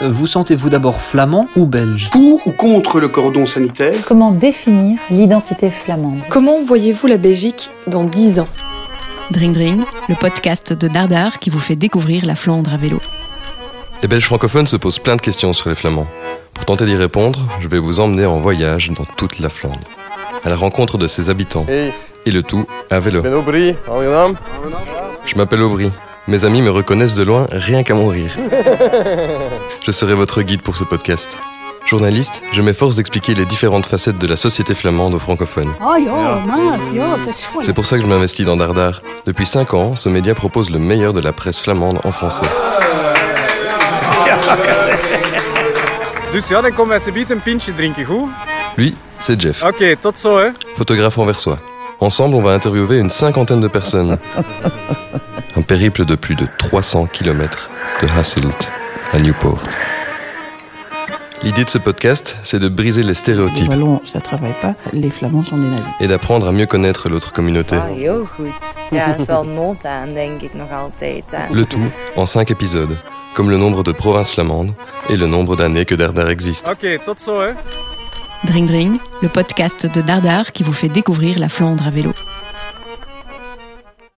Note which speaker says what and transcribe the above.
Speaker 1: vous sentez-vous d'abord flamand ou belge?
Speaker 2: Pour ou contre le cordon sanitaire?
Speaker 3: Comment définir l'identité flamande?
Speaker 4: Comment voyez-vous la Belgique dans 10 ans?
Speaker 5: Dring Dring, le podcast de Dardar qui vous fait découvrir la Flandre à vélo.
Speaker 6: Les Belges francophones se posent plein de questions sur les Flamands. Pour tenter d'y répondre, je vais vous emmener en voyage dans toute la Flandre, à la rencontre de ses habitants, et le tout à vélo. Je m'appelle Aubry. Mes amis me reconnaissent de loin rien qu'à mon rire. Je serai votre guide pour ce podcast. Journaliste, je m'efforce d'expliquer les différentes facettes de la société flamande aux francophones. C'est pour ça que je m'investis dans Dardar. Depuis 5 ans, ce média propose le meilleur de la presse flamande en français. Lui, c'est Jeff, photographe anversois. Ensemble, on va interviewer une cinquantaine de personnes. Un périple de plus de 300 km de Hasselt à Newport. L'idée de ce podcast, c'est de briser les
Speaker 7: Les
Speaker 6: stéréotypes
Speaker 7: Wallons, ça travaille pas. Les Flamands sont des nazis.
Speaker 6: et d'apprendre à mieux connaître l'autre communauté.
Speaker 8: Ah. Hè.
Speaker 6: Le tout en 5 épisodes, comme le nombre de provinces flamandes et le nombre d'années que Dardar existe.
Speaker 9: Tot zo.
Speaker 5: Dring Dring, le podcast de Dardar qui vous fait découvrir la Flandre à vélo.